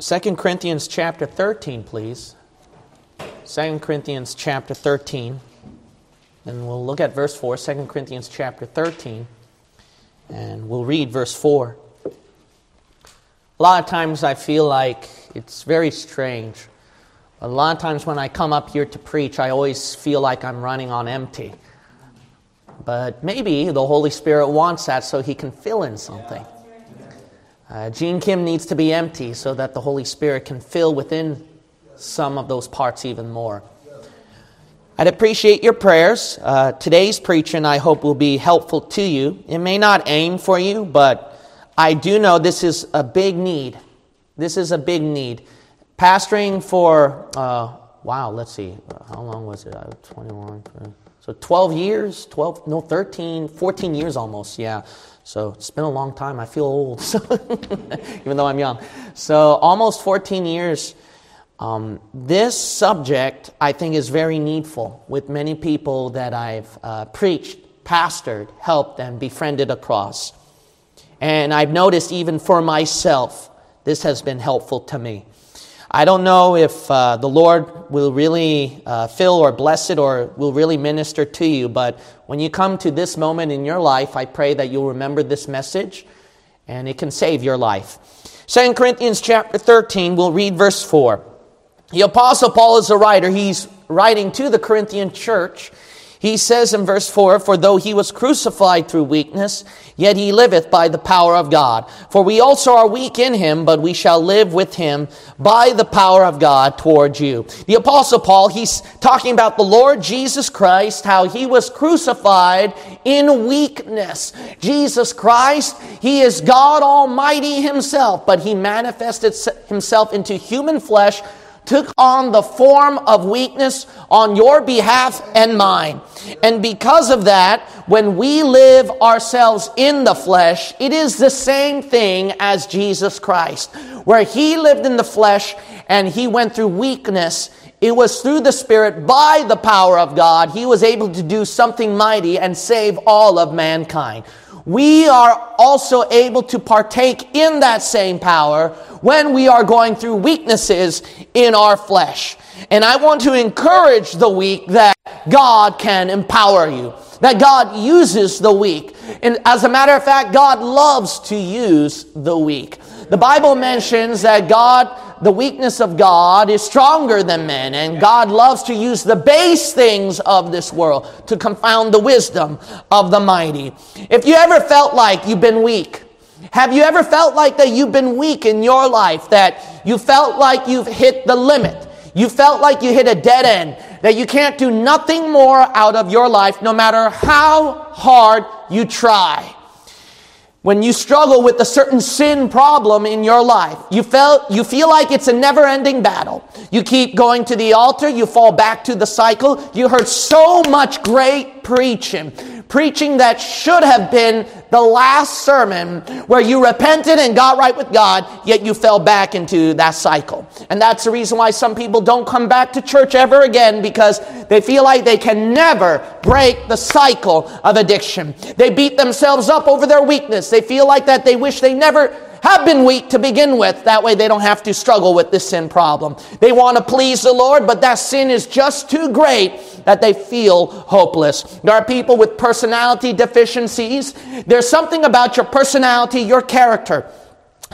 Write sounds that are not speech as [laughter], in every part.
2 Corinthians chapter 13, please. 2 Corinthians chapter 13. And we'll look at verse 4, 2 Corinthians chapter 13. And we'll read verse 4. A lot of times I feel like it's very strange. A lot of times when I come up here to preach, I always feel like I'm running on empty. But maybe the Holy Spirit wants that so He can fill in something. Uh, Gene Kim needs to be empty so that the Holy Spirit can fill within some of those parts even more. I'd appreciate your prayers. Uh, today's preaching, I hope, will be helpful to you. It may not aim for you, but I do know this is a big need. This is a big need. Pastoring for, uh, wow, let's see, how long was it? Uh, 21, so 12 years, 12, no, 13, 14 years almost, yeah. So it's been a long time. I feel old, [laughs] even though I'm young. So almost 14 years. Um, this subject, I think, is very needful with many people that I've uh, preached, pastored, helped, and befriended across. And I've noticed even for myself, this has been helpful to me. I don't know if uh, the Lord will really uh, fill or bless it or will really minister to you, but when you come to this moment in your life, I pray that you'll remember this message and it can save your life. 2 Corinthians chapter 13, we'll read verse 4. The Apostle Paul is a writer. He's writing to the Corinthian church he says in verse 4 For though he was crucified through weakness, yet he liveth by the power of God. For we also are weak in him, but we shall live with him by the power of God towards you. The Apostle Paul, he's talking about the Lord Jesus Christ, how he was crucified in weakness. Jesus Christ, he is God Almighty himself, but he manifested himself into human flesh took on the form of weakness on your behalf and mine. And because of that, when we live ourselves in the flesh, it is the same thing as Jesus Christ. Where he lived in the flesh and he went through weakness, it was through the Spirit, by the power of God, he was able to do something mighty and save all of mankind we are also able to partake in that same power when we are going through weaknesses in our flesh. And I want to encourage the weak that God can empower you, that God uses the weak. And as a matter of fact, God loves to use the weak. The Bible mentions that God the weakness of God is stronger than men, and God loves to use the base things of this world to confound the wisdom of the mighty. If you ever felt like you've been weak, have you ever felt like that you've been weak in your life, that you felt like you've hit the limit? You felt like you hit a dead end, that you can't do nothing more out of your life no matter how hard you try when you struggle with a certain sin problem in your life, you, felt, you feel like it's a never ending battle. You keep going to the altar, you fall back to the cycle. You heard so much great preaching, preaching that should have been the last sermon where you repented and got right with God, yet you fell back into that cycle. And that's the reason why some people don't come back to church ever again because they feel like they can never break the cycle of addiction. They beat themselves up over their weakness. They feel like that they wish they never have been weak to begin with. That way they don't have to struggle with this sin problem. They want to please the Lord, but that sin is just too great that they feel hopeless. There are people with personality deficiencies. There's something about your personality, your character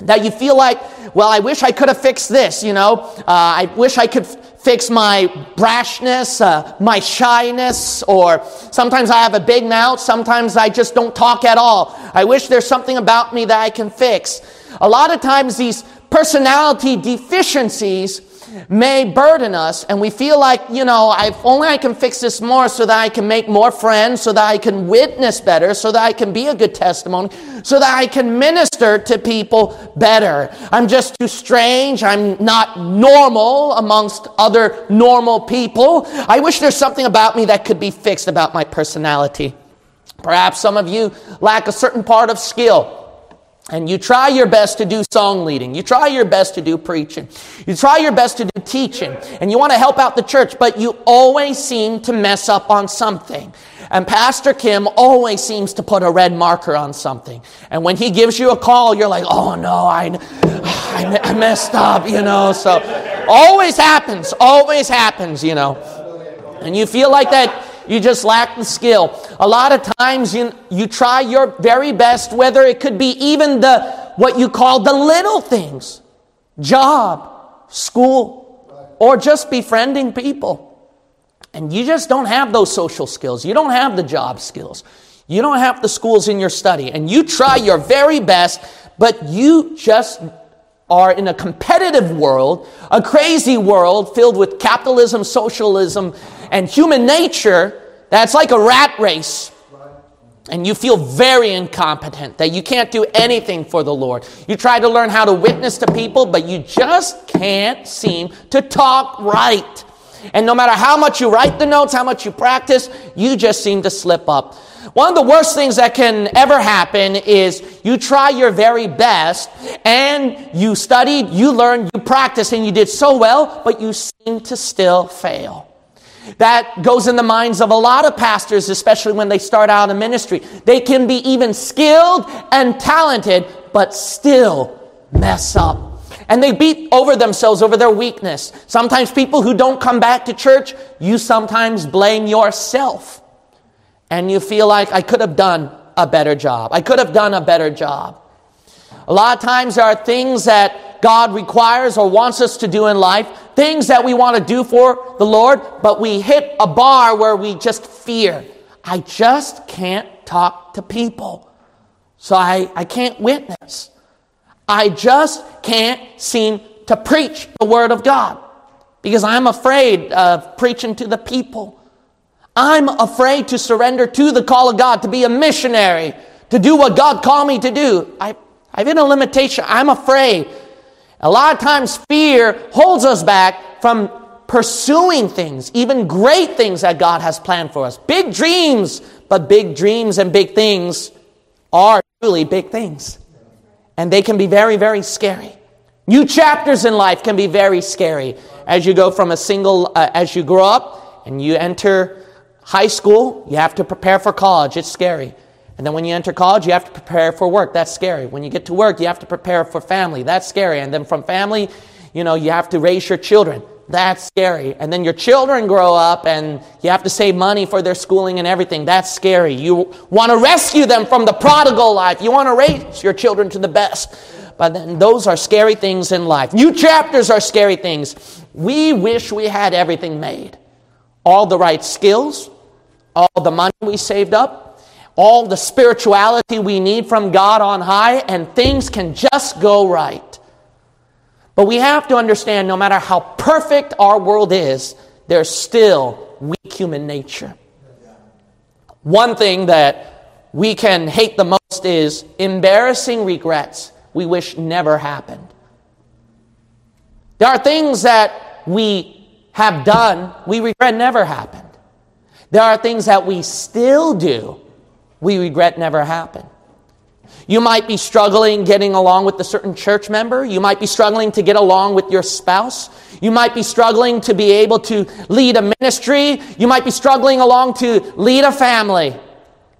that you feel like, well, I wish I could have fixed this, you know. Uh, I wish I could f- fix my brashness, uh, my shyness, or sometimes I have a big mouth, sometimes I just don't talk at all. I wish there's something about me that I can fix. A lot of times these personality deficiencies may burden us and we feel like, you know, if only I can fix this more so that I can make more friends, so that I can witness better, so that I can be a good testimony, so that I can minister to people better. I'm just too strange. I'm not normal amongst other normal people. I wish there's something about me that could be fixed about my personality. Perhaps some of you lack a certain part of skill and you try your best to do song leading. You try your best to do preaching. You try your best to do teaching. And you want to help out the church, but you always seem to mess up on something. And Pastor Kim always seems to put a red marker on something. And when he gives you a call, you're like, oh no, I, I messed up, you know. So always happens, always happens, you know. And you feel like that you just lack the skill. A lot of times you, you try your very best, whether it could be even the what you call the little things job, school, or just befriending people. And you just don't have those social skills. You don't have the job skills. You don't have the schools in your study. And you try your very best, but you just are in a competitive world, a crazy world filled with capitalism, socialism, and human nature that's like a rat race. And you feel very incompetent, that you can't do anything for the Lord. You try to learn how to witness to people, but you just can't seem to talk right. And no matter how much you write the notes, how much you practice, you just seem to slip up. One of the worst things that can ever happen is you try your very best and you studied, you learned, you practiced, and you did so well, but you seem to still fail. That goes in the minds of a lot of pastors, especially when they start out in ministry. They can be even skilled and talented, but still mess up. And they beat over themselves over their weakness. Sometimes people who don't come back to church, you sometimes blame yourself. And you feel like, I could have done a better job. I could have done a better job. A lot of times there are things that God requires or wants us to do in life things that we want to do for the Lord, but we hit a bar where we just fear. I just can't talk to people. So I, I can't witness. I just can't seem to preach the Word of God because I'm afraid of preaching to the people. I'm afraid to surrender to the call of God, to be a missionary, to do what God called me to do. I, I've been a limitation. I'm afraid. A lot of times, fear holds us back from pursuing things, even great things that God has planned for us. Big dreams, but big dreams and big things are truly big things. And they can be very, very scary. New chapters in life can be very scary. As you go from a single, uh, as you grow up and you enter high school, you have to prepare for college. It's scary. And then when you enter college, you have to prepare for work. That's scary. When you get to work, you have to prepare for family. That's scary. And then from family, you know, you have to raise your children. That's scary. And then your children grow up and you have to save money for their schooling and everything. That's scary. You want to rescue them from the prodigal life. You want to raise your children to the best. But then those are scary things in life. New chapters are scary things. We wish we had everything made. All the right skills, all the money we saved up, all the spirituality we need from God on high, and things can just go right. But we have to understand no matter how perfect our world is, there's still weak human nature. One thing that we can hate the most is embarrassing regrets we wish never happened. There are things that we have done we regret never happened. There are things that we still do we regret never happened. You might be struggling getting along with a certain church member. You might be struggling to get along with your spouse. You might be struggling to be able to lead a ministry. You might be struggling along to lead a family.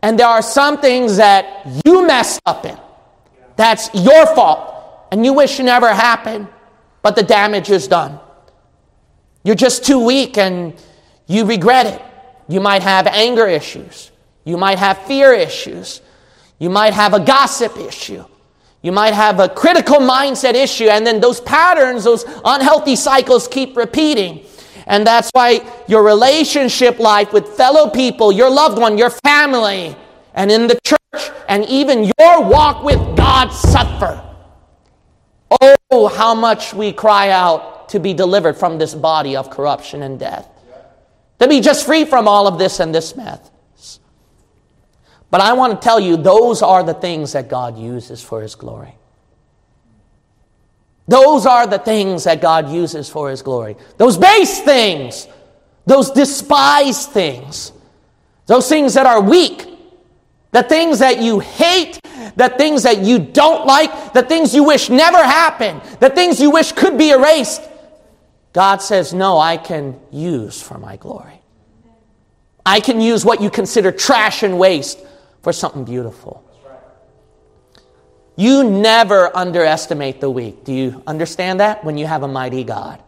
And there are some things that you messed up in. That's your fault. And you wish it never happened, but the damage is done. You're just too weak and you regret it. You might have anger issues. You might have fear issues. You might have a gossip issue. You might have a critical mindset issue, and then those patterns, those unhealthy cycles keep repeating. And that's why your relationship life with fellow people, your loved one, your family, and in the church, and even your walk with God suffer. Oh, how much we cry out to be delivered from this body of corruption and death. To be just free from all of this and this mess. But I want to tell you, those are the things that God uses for His glory. Those are the things that God uses for His glory. Those base things, those despised things, those things that are weak, the things that you hate, the things that you don't like, the things you wish never happened, the things you wish could be erased. God says, No, I can use for my glory. I can use what you consider trash and waste for something beautiful. You never underestimate the weak. Do you understand that? When you have a mighty God.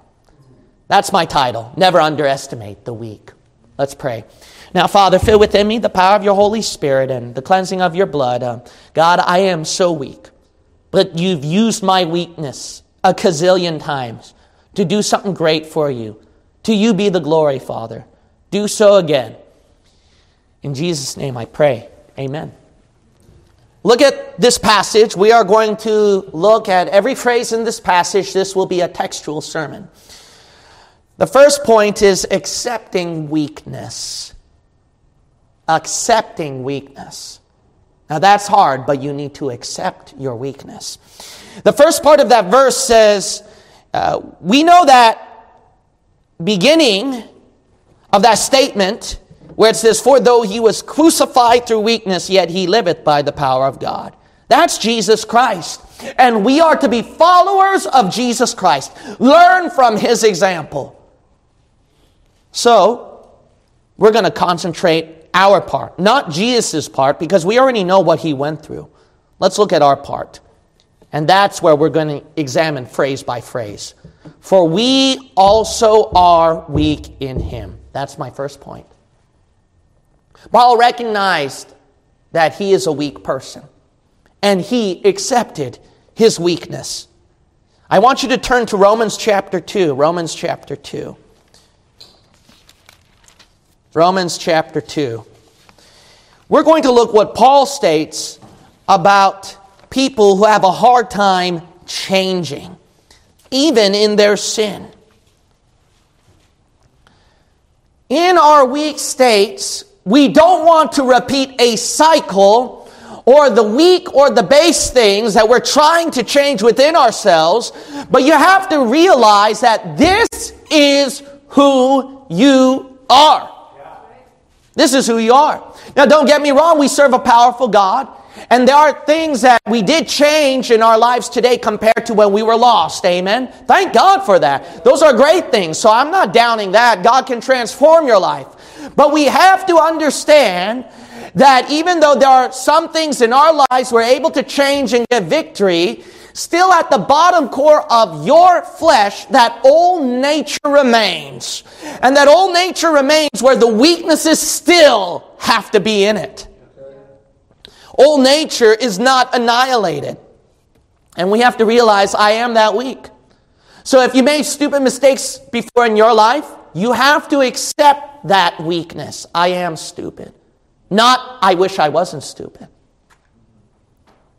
That's my title. Never underestimate the weak. Let's pray. Now, Father, fill within me the power of your Holy Spirit and the cleansing of your blood. Uh, God, I am so weak, but you've used my weakness a gazillion times to do something great for you. To you be the glory, Father. Do so again. In Jesus' name I pray. Amen. Look at this passage. We are going to look at every phrase in this passage. This will be a textual sermon. The first point is accepting weakness. Accepting weakness. Now that's hard, but you need to accept your weakness. The first part of that verse says, uh, We know that beginning of that statement where it says, For though he was crucified through weakness, yet he liveth by the power of God. That's Jesus Christ. And we are to be followers of Jesus Christ. Learn from his example. So, we're going to concentrate our part, not Jesus' part, because we already know what he went through. Let's look at our part. And that's where we're going to examine phrase by phrase. For we also are weak in him. That's my first point. Paul recognized that he is a weak person, and he accepted his weakness. I want you to turn to Romans chapter 2. Romans chapter 2. Romans chapter 2. We're going to look what Paul states about people who have a hard time changing, even in their sin. In our weak states, we don't want to repeat a cycle or the weak or the base things that we're trying to change within ourselves, but you have to realize that this is who you are. This is who you are. Now, don't get me wrong, we serve a powerful God. And there are things that we did change in our lives today compared to when we were lost. Amen. Thank God for that. Those are great things. So I'm not downing that. God can transform your life. But we have to understand that even though there are some things in our lives we're able to change and get victory, still at the bottom core of your flesh, that old nature remains. And that old nature remains where the weaknesses still have to be in it. Old nature is not annihilated. And we have to realize I am that weak. So if you made stupid mistakes before in your life, you have to accept that weakness. I am stupid. Not, I wish I wasn't stupid.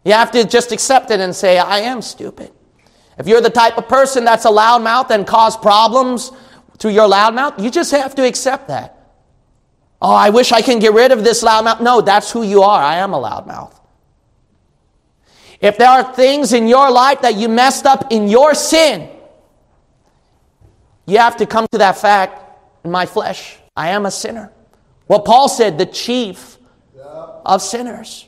You have to just accept it and say, I am stupid. If you're the type of person that's a loudmouth and cause problems through your loudmouth, you just have to accept that. Oh, I wish I can get rid of this loudmouth. No, that's who you are. I am a loudmouth. If there are things in your life that you messed up in your sin, you have to come to that fact in my flesh, I am a sinner. What Paul said, the chief of sinners.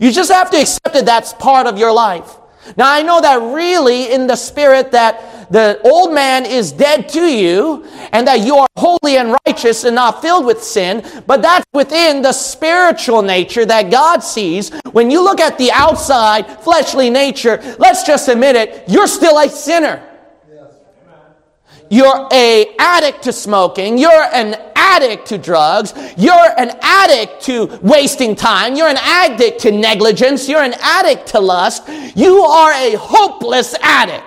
You just have to accept that that's part of your life. Now, I know that really in the spirit that the old man is dead to you and that you are holy and righteous and not filled with sin, but that's within the spiritual nature that God sees. When you look at the outside fleshly nature, let's just admit it, you're still a sinner. You're a addict to smoking. You're an addict to drugs. You're an addict to wasting time. You're an addict to negligence. You're an addict to lust. You are a hopeless addict.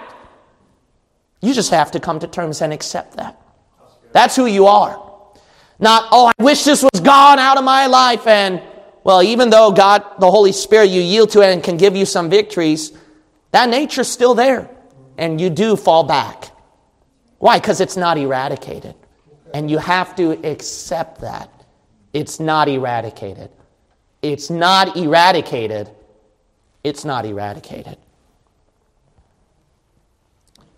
You just have to come to terms and accept that. That's who you are. Not, oh, I wish this was gone out of my life. And, well, even though God, the Holy Spirit, you yield to it and can give you some victories, that nature's still there. And you do fall back. Why? Because it's not eradicated. And you have to accept that. It's not eradicated. It's not eradicated. It's not eradicated.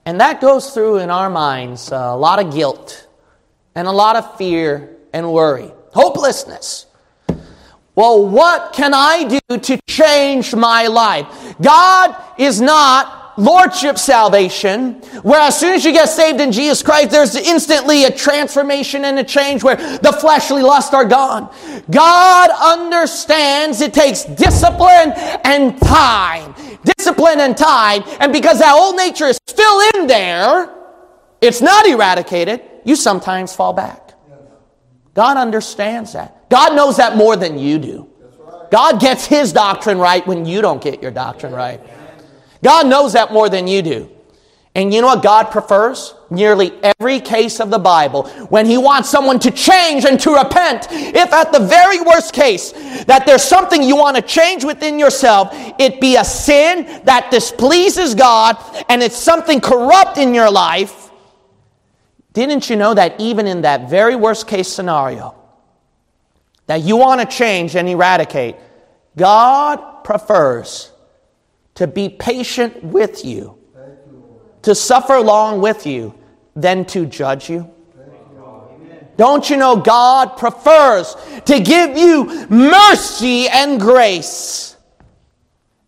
And that goes through in our minds uh, a lot of guilt and a lot of fear and worry, hopelessness. Well, what can I do to change my life? God is not lordship salvation, where as soon as you get saved in Jesus Christ, there's instantly a transformation and a change where the fleshly lusts are gone. God understands it takes discipline and time. Discipline and time. And because that old nature is still in there, it's not eradicated, you sometimes fall back. God understands that. God knows that more than you do. God gets his doctrine right when you don't get your doctrine right. God knows that more than you do. And you know what God prefers? Nearly every case of the Bible, when He wants someone to change and to repent, if at the very worst case that there's something you want to change within yourself, it be a sin that displeases God and it's something corrupt in your life, didn't you know that even in that very worst case scenario, that you want to change and eradicate, God prefers to be patient with you, to suffer long with you, than to judge you. Don't you know God prefers to give you mercy and grace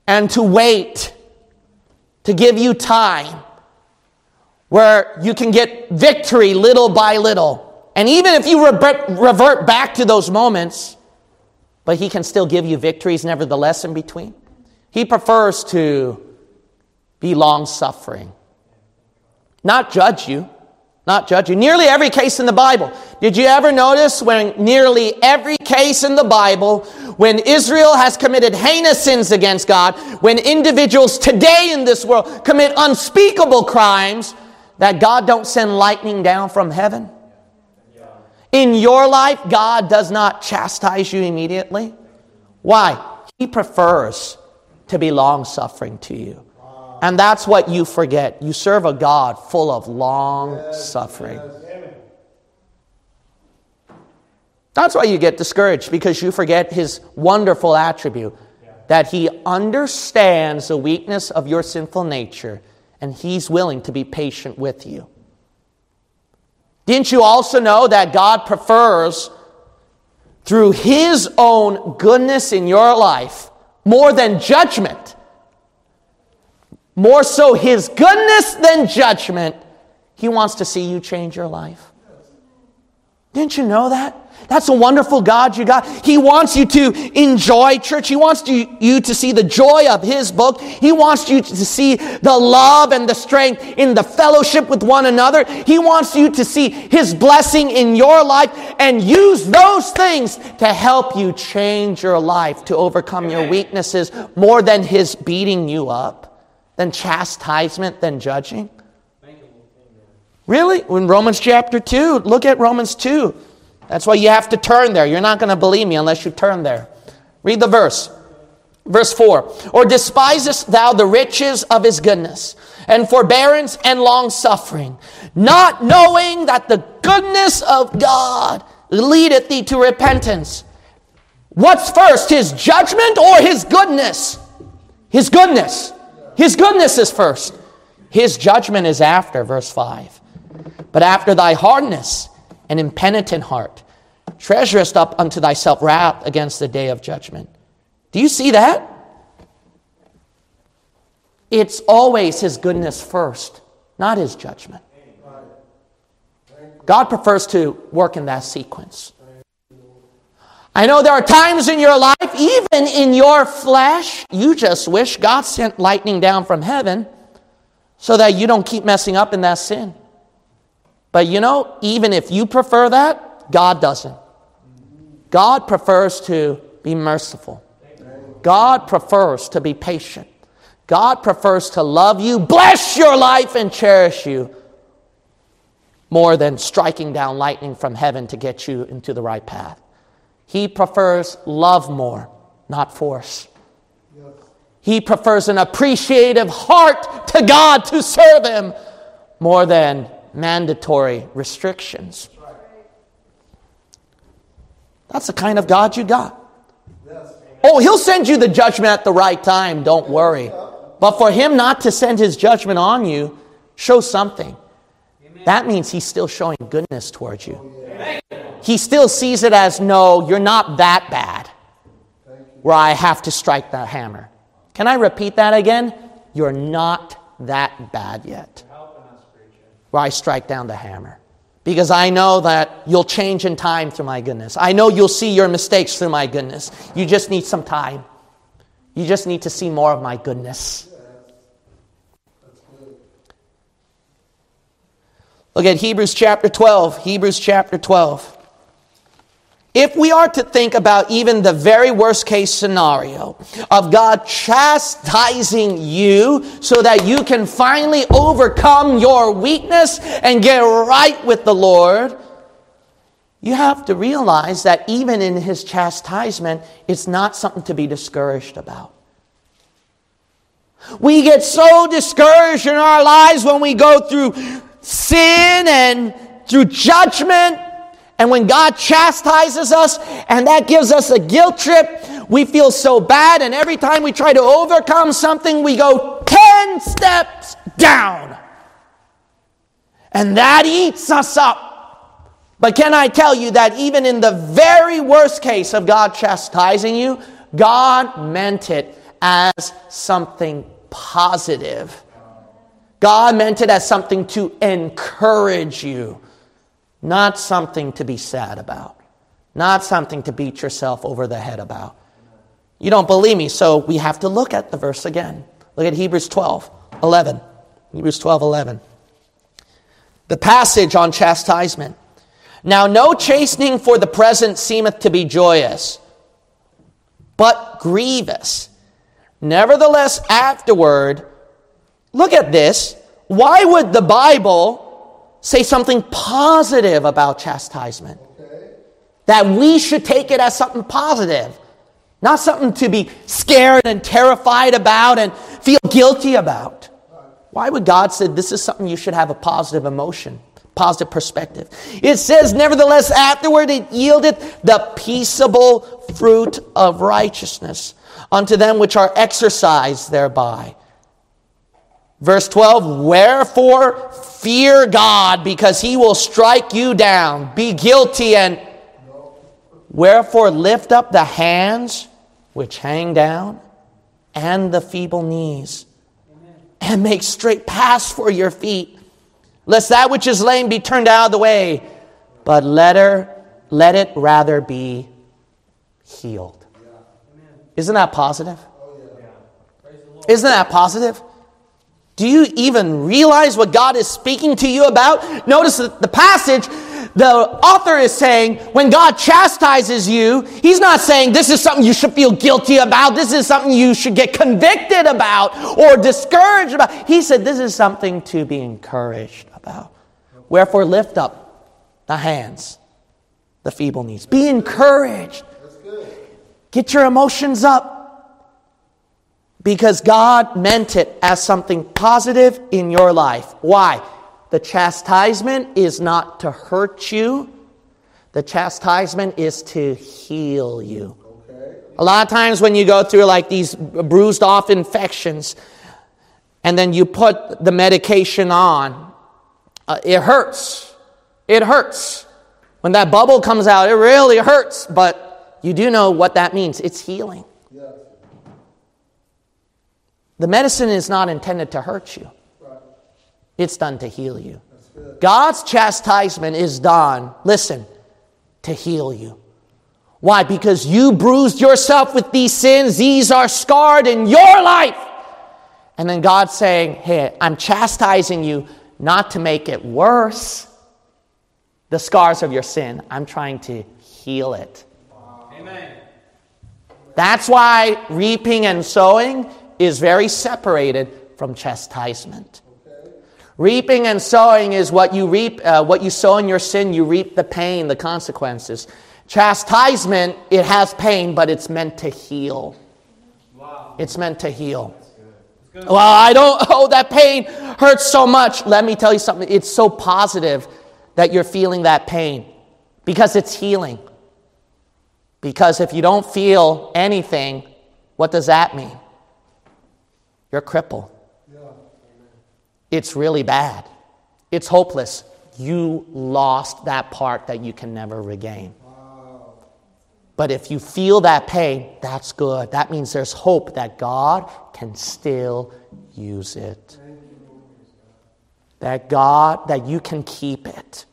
and to wait, to give you time where you can get victory little by little. And even if you revert back to those moments, but He can still give you victories nevertheless in between. He prefers to be long suffering, not judge you. Not judge you. Nearly every case in the Bible. Did you ever notice when nearly every case in the Bible, when Israel has committed heinous sins against God, when individuals today in this world commit unspeakable crimes, that God don't send lightning down from heaven? In your life, God does not chastise you immediately. Why? He prefers to be long suffering to you. And that's what you forget. You serve a God full of long suffering. That's why you get discouraged because you forget his wonderful attribute that he understands the weakness of your sinful nature and He's willing to be patient with you. Didn't you also know that God prefers, through His own goodness in your life, more than judgment? More so, His goodness than judgment. He wants to see you change your life. Didn't you know that? That's a wonderful God you got. He wants you to enjoy church. He wants you to see the joy of His book. He wants you to see the love and the strength in the fellowship with one another. He wants you to see His blessing in your life and use those things to help you change your life, to overcome your weaknesses more than His beating you up, than chastisement, than judging. Really? In Romans chapter 2, look at Romans 2. That's why you have to turn there. You're not going to believe me unless you turn there. Read the verse. Verse 4 Or despisest thou the riches of his goodness, and forbearance and long suffering, not knowing that the goodness of God leadeth thee to repentance? What's first, his judgment or his goodness? His goodness. His goodness is first. His judgment is after, verse 5. But after thy hardness, and impenitent heart. Treasurest up unto thyself wrath against the day of judgment. Do you see that? It's always his goodness first, not his judgment. God prefers to work in that sequence. I know there are times in your life, even in your flesh, you just wish God sent lightning down from heaven so that you don't keep messing up in that sin. But you know, even if you prefer that, God doesn't. God prefers to be merciful. God prefers to be patient. God prefers to love you, bless your life, and cherish you more than striking down lightning from heaven to get you into the right path. He prefers love more, not force. He prefers an appreciative heart to God to serve Him more than mandatory restrictions. That's the kind of God you got. Oh, he'll send you the judgment at the right time, don't worry. But for him not to send his judgment on you shows something. That means he's still showing goodness towards you. He still sees it as no, you're not that bad where I have to strike that hammer. Can I repeat that again? You're not that bad yet. Where I strike down the hammer. Because I know that you'll change in time through my goodness. I know you'll see your mistakes through my goodness. You just need some time. You just need to see more of my goodness. Look at Hebrews chapter 12. Hebrews chapter 12. If we are to think about even the very worst case scenario of God chastising you so that you can finally overcome your weakness and get right with the Lord, you have to realize that even in his chastisement, it's not something to be discouraged about. We get so discouraged in our lives when we go through sin and through judgment and when God chastises us and that gives us a guilt trip, we feel so bad. And every time we try to overcome something, we go 10 steps down. And that eats us up. But can I tell you that even in the very worst case of God chastising you, God meant it as something positive. God meant it as something to encourage you. Not something to be sad about, not something to beat yourself over the head about. You don't believe me, so we have to look at the verse again. Look at Hebrews 12 11. Hebrews 12 11. The passage on chastisement. Now, no chastening for the present seemeth to be joyous, but grievous. Nevertheless, afterward, look at this. Why would the Bible say something positive about chastisement. That we should take it as something positive, not something to be scared and terrified about and feel guilty about. Why would God say this is something you should have a positive emotion, positive perspective? It says, nevertheless, afterward it yielded the peaceable fruit of righteousness unto them which are exercised thereby. Verse 12, wherefore fear God because he will strike you down. Be guilty and wherefore lift up the hands which hang down and the feeble knees and make straight paths for your feet lest that which is lame be turned out of the way. But let her let it rather be healed. Isn't that positive? Isn't that positive do you even realize what God is speaking to you about? Notice that the passage, the author is saying, when God chastises you, he's not saying this is something you should feel guilty about, this is something you should get convicted about or discouraged about. He said this is something to be encouraged about. Wherefore, lift up the hands, the feeble knees. Be encouraged. Get your emotions up because God meant it as something positive in your life. Why? The chastisement is not to hurt you, the chastisement is to heal you. A lot of times when you go through like these bruised off infections, and then you put the medication on, uh, it hurts. It hurts. When that bubble comes out, it really hurts, but you do know what that means. It's healing. The medicine is not intended to hurt you, it's done to heal you. God's chastisement is done, listen, to heal you. Why? Because you bruised yourself with these sins, these are scarred in your life. And then God's saying, Hey, I'm chastising you not to make it worse, the scars of your sin. I'm trying to heal it. Amen. That's why reaping and sowing is very separated from chastisement. Okay. Reaping and sowing is what you reap, uh, what you sow in your sin, you reap the pain, the consequences. Chastisement, it has pain, but it's meant to heal. Wow. It's meant to heal. Well, I don't, [laughs] oh, that pain hurts so much. Let me tell you something. It's so positive that you're feeling that pain because it's healing. Because if you don't feel anything, what does that mean? You're a cripple. Yeah. It's really bad. It's hopeless. You lost that part that you can never regain. Wow. But if you feel that pain, that's good. That means there's hope that God can still use it. that God, that you can keep it,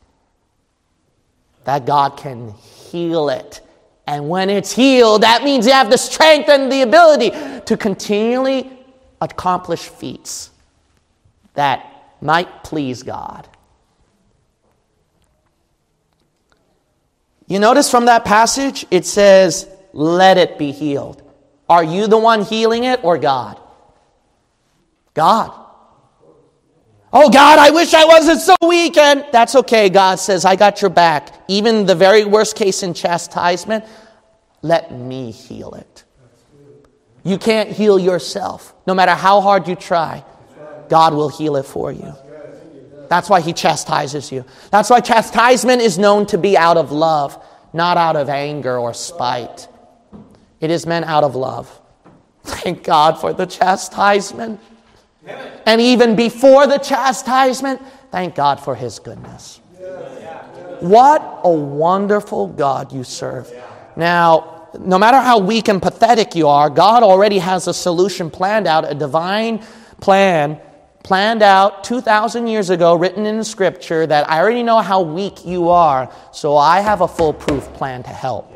that God can heal it. And when it's healed, that means you have the strength and the ability to continually accomplish feats that might please God. You notice from that passage, it says, let it be healed. Are you the one healing it or God? God. Oh, God, I wish I wasn't so weak. And that's okay. God says, I got your back. Even the very worst case in chastisement, let me heal it. You can't heal yourself. No matter how hard you try, God will heal it for you. That's why He chastises you. That's why chastisement is known to be out of love, not out of anger or spite. It is meant out of love. [laughs] Thank God for the chastisement. And even before the chastisement, thank God for His goodness. What a wonderful God you serve. Now, no matter how weak and pathetic you are, God already has a solution planned out, a divine plan planned out 2,000 years ago, written in the scripture, that I already know how weak you are, so I have a foolproof plan to help.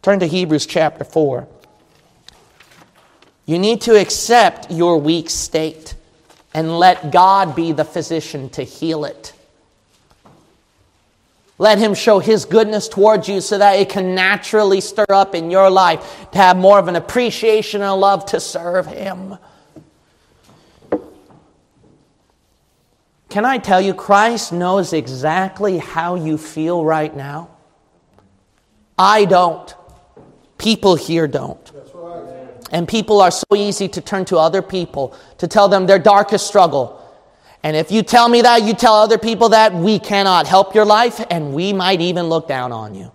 Turn to Hebrews chapter 4. You need to accept your weak state and let God be the physician to heal it. Let Him show His goodness towards you so that it can naturally stir up in your life to have more of an appreciation and a love to serve Him. Can I tell you, Christ knows exactly how you feel right now? I don't. People here don't. And people are so easy to turn to other people to tell them their darkest struggle. And if you tell me that, you tell other people that, we cannot help your life and we might even look down on you.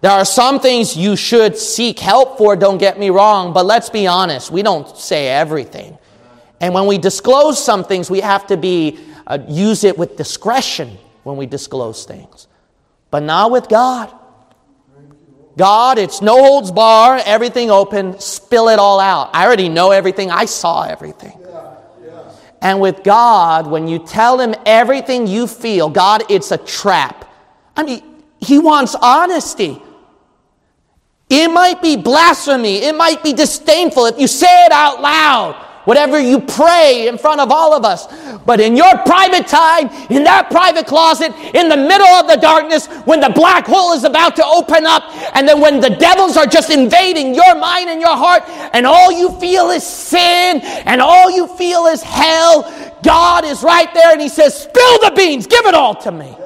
There are some things you should seek help for, don't get me wrong, but let's be honest, we don't say everything. And when we disclose some things, we have to be uh, use it with discretion when we disclose things. But not with God. God, it's no holds bar, everything open, spill it all out. I already know everything, I saw everything. And with God, when you tell Him everything you feel, God, it's a trap. I mean, He wants honesty. It might be blasphemy, it might be disdainful if you say it out loud whatever you pray in front of all of us. But in your private time, in that private closet, in the middle of the darkness, when the black hole is about to open up, and then when the devils are just invading your mind and your heart, and all you feel is sin, and all you feel is hell, God is right there and He says, Spill the beans, give it all to me.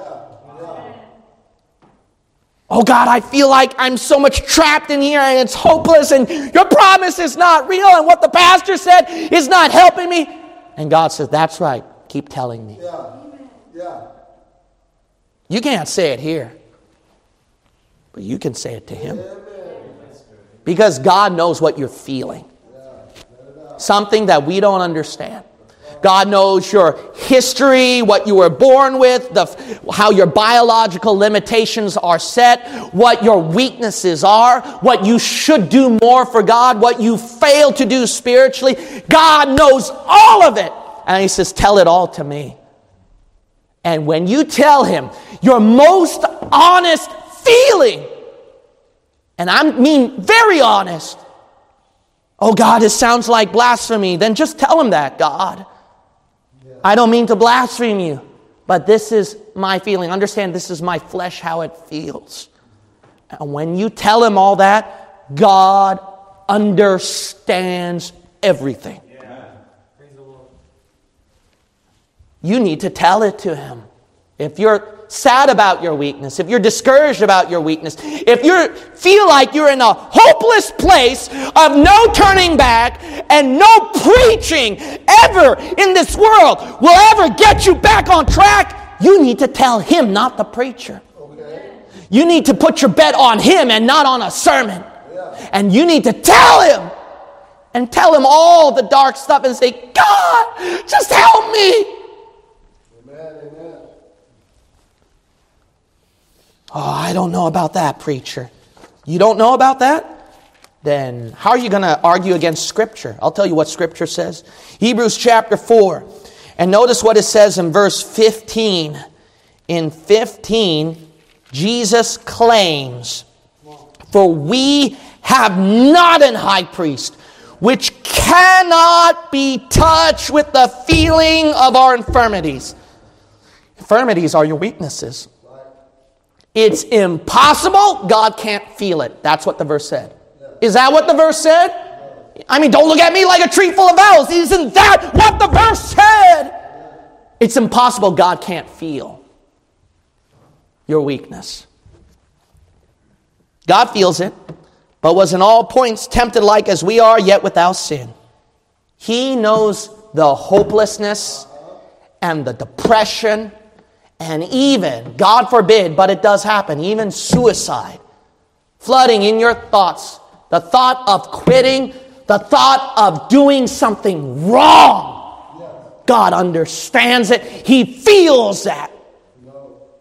Oh God, I feel like I'm so much trapped in here and it's hopeless and your promise is not real and what the pastor said is not helping me. And God says, That's right. Keep telling me. Yeah. Yeah. You can't say it here, but you can say it to Him. Because God knows what you're feeling. Something that we don't understand. God knows your history, what you were born with, the, how your biological limitations are set, what your weaknesses are, what you should do more for God, what you fail to do spiritually. God knows all of it. And He says, Tell it all to me. And when you tell Him your most honest feeling, and I mean very honest, oh God, it sounds like blasphemy, then just tell Him that, God. I don't mean to blaspheme you, but this is my feeling. Understand, this is my flesh, how it feels. And when you tell him all that, God understands everything. You need to tell it to him. If you're sad about your weakness, if you're discouraged about your weakness, if you feel like you're in a hopeless place of no turning back and no preaching ever in this world will ever get you back on track, you need to tell him, not the preacher. You need to put your bet on him and not on a sermon. And you need to tell him and tell him all the dark stuff and say, God, just help me. Oh, I don't know about that, preacher. You don't know about that? then how are you going to argue against Scripture? I'll tell you what Scripture says. Hebrews chapter 4. And notice what it says in verse 15. In 15, Jesus claims, For we have not an high priest which cannot be touched with the feeling of our infirmities. Infirmities are your weaknesses. It's impossible. God can't feel it. That's what the verse said. Is that what the verse said? I mean, don't look at me like a tree full of owls. Isn't that what the verse said? It's impossible. God can't feel your weakness. God feels it, but was in all points tempted like as we are, yet without sin. He knows the hopelessness and the depression and even, God forbid, but it does happen, even suicide, flooding in your thoughts, the thought of quitting, the thought of doing something wrong. God understands it. He feels that.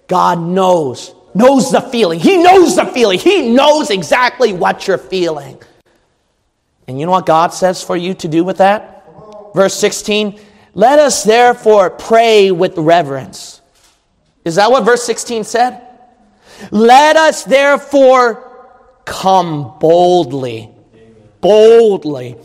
God knows, knows the feeling. He knows the feeling. He knows exactly what you're feeling. And you know what God says for you to do with that? Verse 16 Let us therefore pray with reverence. Is that what verse 16 said? Let us therefore come boldly, boldly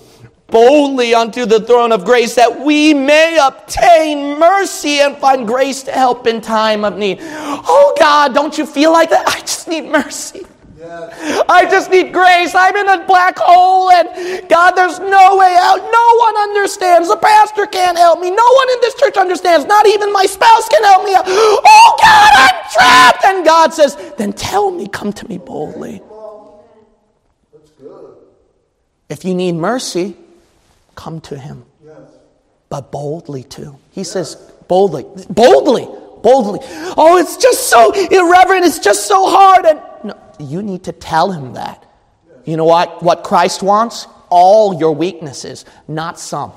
boldly unto the throne of grace that we may obtain mercy and find grace to help in time of need. Oh God, don't you feel like that? I just need mercy. I just need grace. I'm in a black hole, and God, there's no way out. No one understands. The pastor can't help me. No one in this church understands. Not even my spouse can help me out. Oh, God, I'm trapped. And God says, Then tell me, come to me boldly. If you need mercy, come to him. But boldly too. He says, boldly, boldly, boldly. Oh, it's just so irreverent. It's just so hard. And you need to tell him that. You know what? What Christ wants? All your weaknesses, not some.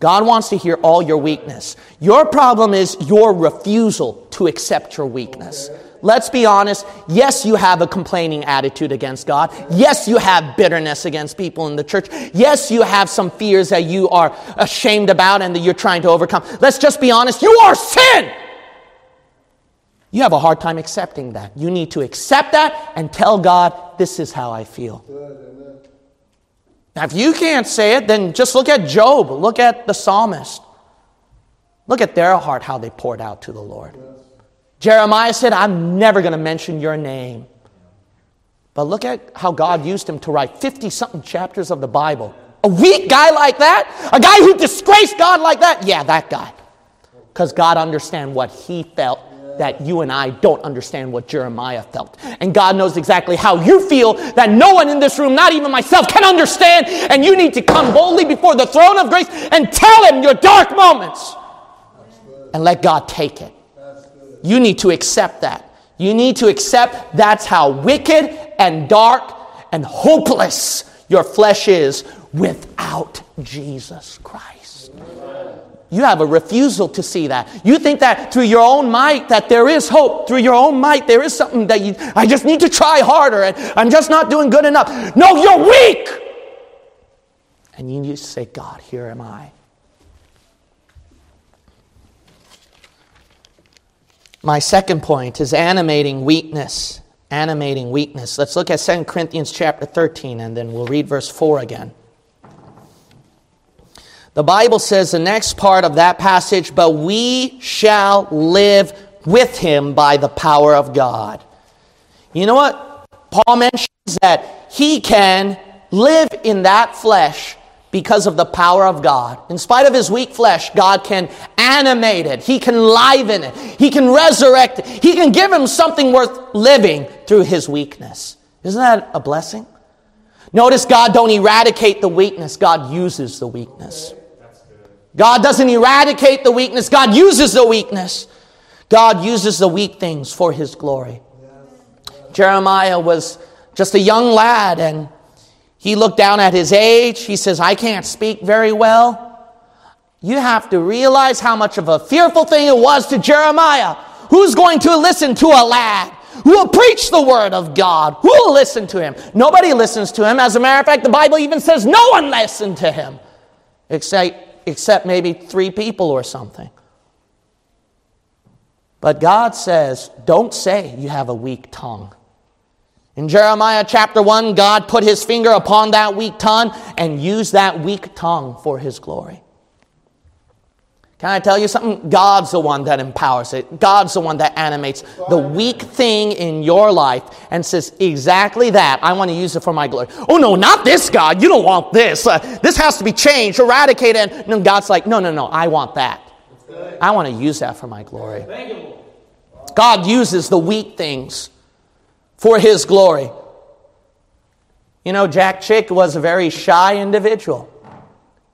God wants to hear all your weakness. Your problem is your refusal to accept your weakness. Let's be honest. Yes, you have a complaining attitude against God. Yes, you have bitterness against people in the church. Yes, you have some fears that you are ashamed about and that you're trying to overcome. Let's just be honest. You are sin. You have a hard time accepting that. You need to accept that and tell God, this is how I feel. Now, if you can't say it, then just look at Job. Look at the psalmist. Look at their heart, how they poured out to the Lord. Jeremiah said, I'm never going to mention your name. But look at how God used him to write 50 something chapters of the Bible. A weak guy like that? A guy who disgraced God like that? Yeah, that guy. Because God understands what he felt that you and I don't understand what Jeremiah felt. And God knows exactly how you feel that no one in this room, not even myself, can understand. And you need to come boldly before the throne of grace and tell him your dark moments. And let God take it. You need to accept that. You need to accept that's how wicked and dark and hopeless your flesh is without Jesus Christ. You have a refusal to see that. You think that through your own might that there is hope. Through your own might there is something that you I just need to try harder and I'm just not doing good enough. No, you're weak. And you need to say, God, here am I. My second point is animating weakness. Animating weakness. Let's look at 2 Corinthians chapter 13 and then we'll read verse 4 again. The Bible says the next part of that passage, but we shall live with him by the power of God. You know what? Paul mentions that he can live in that flesh because of the power of God. In spite of his weak flesh, God can animate it. He can liven it. He can resurrect it. He can give him something worth living through his weakness. Isn't that a blessing? Notice God don't eradicate the weakness. God uses the weakness. God doesn't eradicate the weakness. God uses the weakness. God uses the weak things for his glory. Jeremiah was just a young lad and he looked down at his age. He says, I can't speak very well. You have to realize how much of a fearful thing it was to Jeremiah. Who's going to listen to a lad who will preach the word of God, who will listen to him. Nobody listens to him. As a matter of fact, the Bible even says no one listened to him, except, except maybe three people or something. But God says, don't say you have a weak tongue. In Jeremiah chapter 1, God put his finger upon that weak tongue and used that weak tongue for his glory. Can I tell you something? God's the one that empowers it. God's the one that animates the weak thing in your life and says, exactly that. I want to use it for my glory. Oh, no, not this, God. You don't want this. Uh, this has to be changed, eradicated. And God's like, no, no, no, I want that. I want to use that for my glory. God uses the weak things for His glory. You know, Jack Chick was a very shy individual.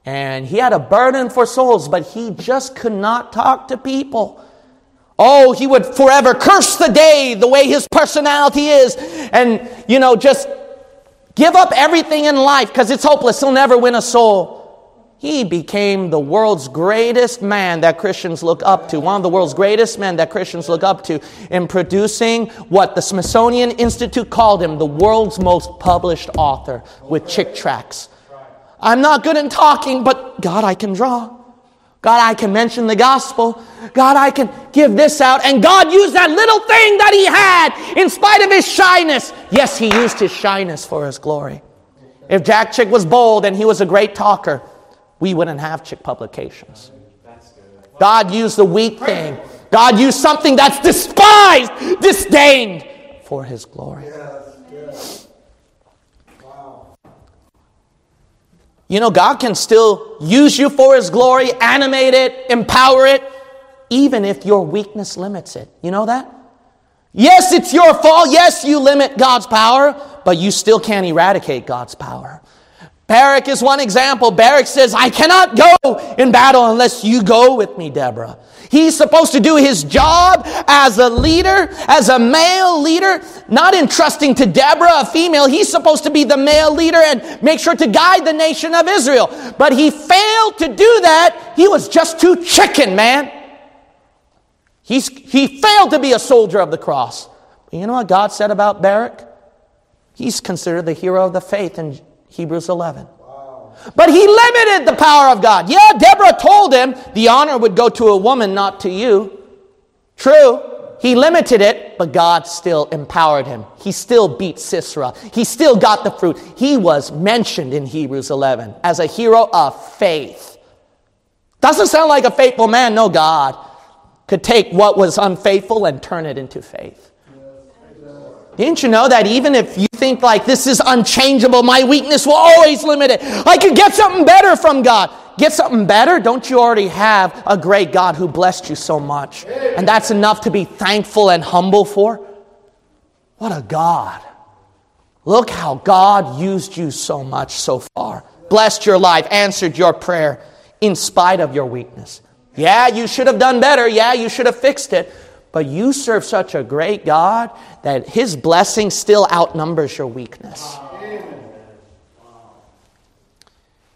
And he had a burden for souls, but he just could not talk to people. Oh, he would forever curse the day, the way his personality is, and, you know, just give up everything in life because it's hopeless. He'll never win a soul. He became the world's greatest man that Christians look up to, one of the world's greatest men that Christians look up to, in producing what the Smithsonian Institute called him the world's most published author with Chick tracts. I'm not good in talking, but God, I can draw. God, I can mention the gospel. God, I can give this out. And God used that little thing that he had in spite of his shyness. Yes, he used his shyness for his glory. If Jack Chick was bold and he was a great talker, we wouldn't have Chick publications. God used the weak thing. God used something that's despised, disdained for his glory. You know, God can still use you for His glory, animate it, empower it, even if your weakness limits it. You know that? Yes, it's your fault. Yes, you limit God's power, but you still can't eradicate God's power. Barak is one example. Barak says, I cannot go in battle unless you go with me, Deborah. He's supposed to do his job as a leader, as a male leader, not entrusting to Deborah, a female. He's supposed to be the male leader and make sure to guide the nation of Israel. But he failed to do that. He was just too chicken, man. He's, he failed to be a soldier of the cross. But you know what God said about Barak? He's considered the hero of the faith in Hebrews 11. But he limited the power of God. Yeah, Deborah told him the honor would go to a woman, not to you. True. He limited it, but God still empowered him. He still beat Sisera. He still got the fruit. He was mentioned in Hebrews 11 as a hero of faith. Doesn't sound like a faithful man. No, God could take what was unfaithful and turn it into faith. Didn't you know that even if you think like this is unchangeable, my weakness will always limit it. I could get something better from God. Get something better? Don't you already have a great God who blessed you so much? And that's enough to be thankful and humble for? What a God. Look how God used you so much so far. Blessed your life, answered your prayer in spite of your weakness. Yeah, you should have done better. Yeah, you should have fixed it. But you serve such a great God that His blessing still outnumbers your weakness.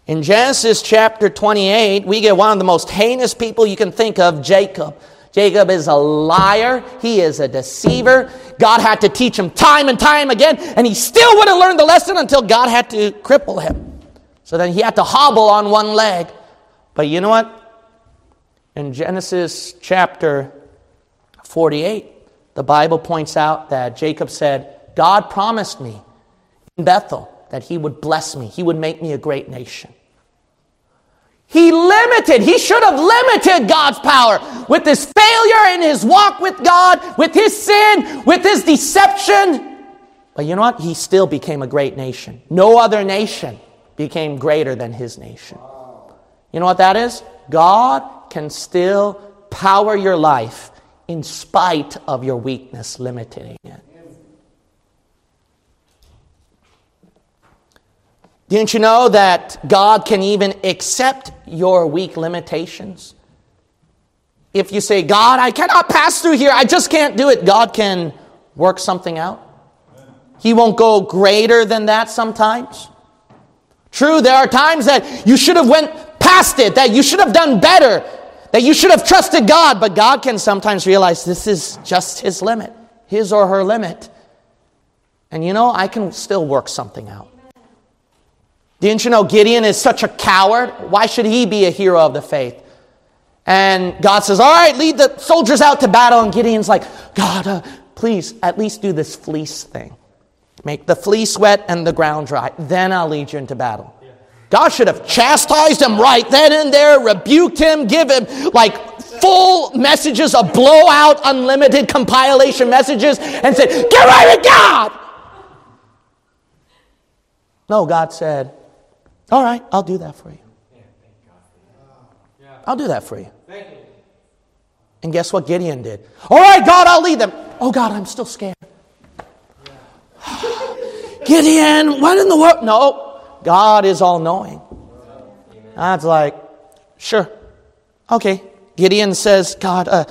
In Genesis chapter 28, we get one of the most heinous people you can think of, Jacob. Jacob is a liar. He is a deceiver. God had to teach him time and time again, and he still wouldn't learn the lesson until God had to cripple him. So then he had to hobble on one leg. But you know what? In Genesis chapter 48, the Bible points out that Jacob said, God promised me in Bethel that he would bless me, he would make me a great nation. He limited, he should have limited God's power with his failure in his walk with God, with his sin, with his deception. But you know what? He still became a great nation. No other nation became greater than his nation. You know what that is? God can still power your life in spite of your weakness limiting it. Didn't you know that God can even accept your weak limitations? If you say, God, I cannot pass through here, I just can't do it, God can work something out. He won't go greater than that sometimes. True, there are times that you should have went past it, that you should have done better, that you should have trusted God, but God can sometimes realize this is just His limit. his or her limit. And you know, I can still work something out. Didn't you know Gideon is such a coward? Why should he be a hero of the faith? And God says, All right, lead the soldiers out to battle. And Gideon's like, God, uh, please at least do this fleece thing. Make the fleece wet and the ground dry. Then I'll lead you into battle. God should have chastised him right then and there, rebuked him, give him like full messages of blowout, unlimited compilation messages, and said, Get right with God! No, God said, All right, I'll do that for you. I'll do that for you. And guess what Gideon did? All right, God, I'll lead them. Oh, God, I'm still scared. [sighs] Gideon, what in the world? No, God is all knowing. God's like, sure. Okay. Gideon says, God, uh,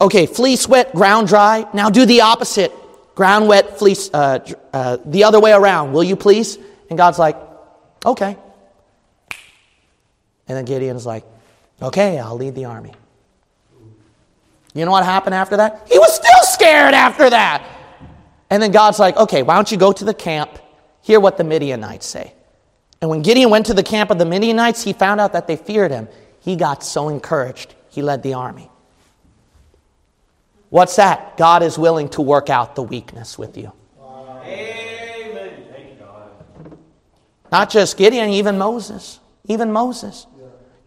okay, fleece wet, ground dry. Now do the opposite. Ground wet, fleece, uh, uh, the other way around. Will you please? And God's like, okay. And then Gideon's like, okay, I'll lead the army. You know what happened after that? He was still scared after that. And then God's like, okay, why don't you go to the camp, hear what the Midianites say. And when Gideon went to the camp of the Midianites, he found out that they feared him. He got so encouraged, he led the army. What's that? God is willing to work out the weakness with you. Amen. Thank God. Not just Gideon, even Moses. Even Moses.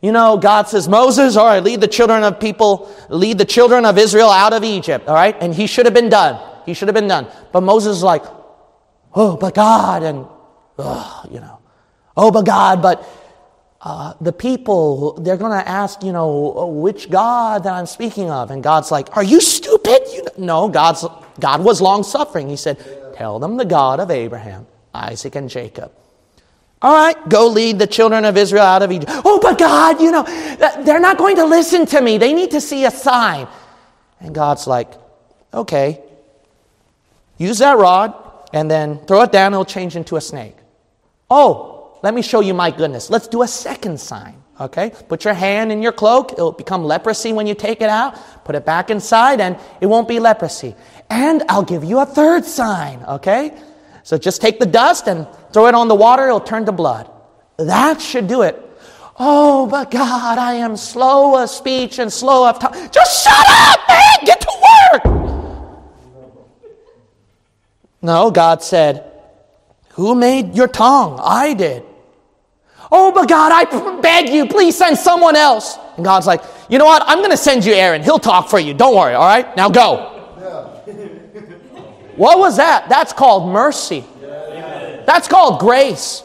You know, God says, Moses, all right, lead the children of people, lead the children of Israel out of Egypt, all right? And he should have been done. He should have been done. But Moses is like, oh, but God, and, oh, you know, oh, but God, but uh, the people, they're going to ask, you know, which God that I'm speaking of. And God's like, are you stupid? You no, God's, God was long suffering. He said, tell them the God of Abraham, Isaac, and Jacob. All right, go lead the children of Israel out of Egypt. Oh, but God, you know, they're not going to listen to me. They need to see a sign. And God's like, okay, Use that rod and then throw it down, it'll change into a snake. Oh, let me show you my goodness. Let's do a second sign. Okay? Put your hand in your cloak. It'll become leprosy when you take it out. Put it back inside and it won't be leprosy. And I'll give you a third sign. Okay? So just take the dust and throw it on the water. It'll turn to blood. That should do it. Oh, but God, I am slow of speech and slow of tongue. Just shut up, man! Get to work! No, God said, Who made your tongue? I did. Oh, but God, I beg you, please send someone else. And God's like, You know what? I'm going to send you Aaron. He'll talk for you. Don't worry, all right? Now go. [laughs] what was that? That's called mercy. That's called grace.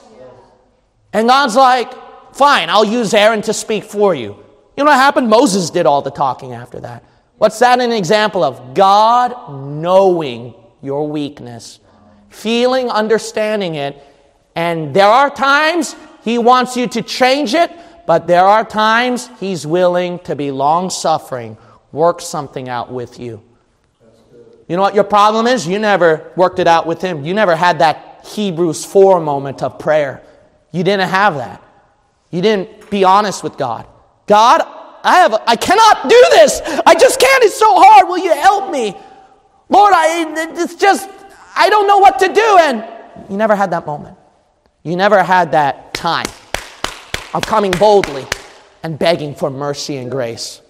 And God's like, Fine, I'll use Aaron to speak for you. You know what happened? Moses did all the talking after that. What's that an example of? God knowing your weakness, feeling, understanding it. And there are times He wants you to change it, but there are times He's willing to be long suffering, work something out with you. You know what your problem is? You never worked it out with Him. You never had that Hebrews 4 moment of prayer. You didn't have that. You didn't be honest with God. God, I have I cannot do this. I just can't. It's so hard. Will you help me? Lord, I, it's just, I don't know what to do. And you never had that moment. You never had that time of coming boldly and begging for mercy and grace.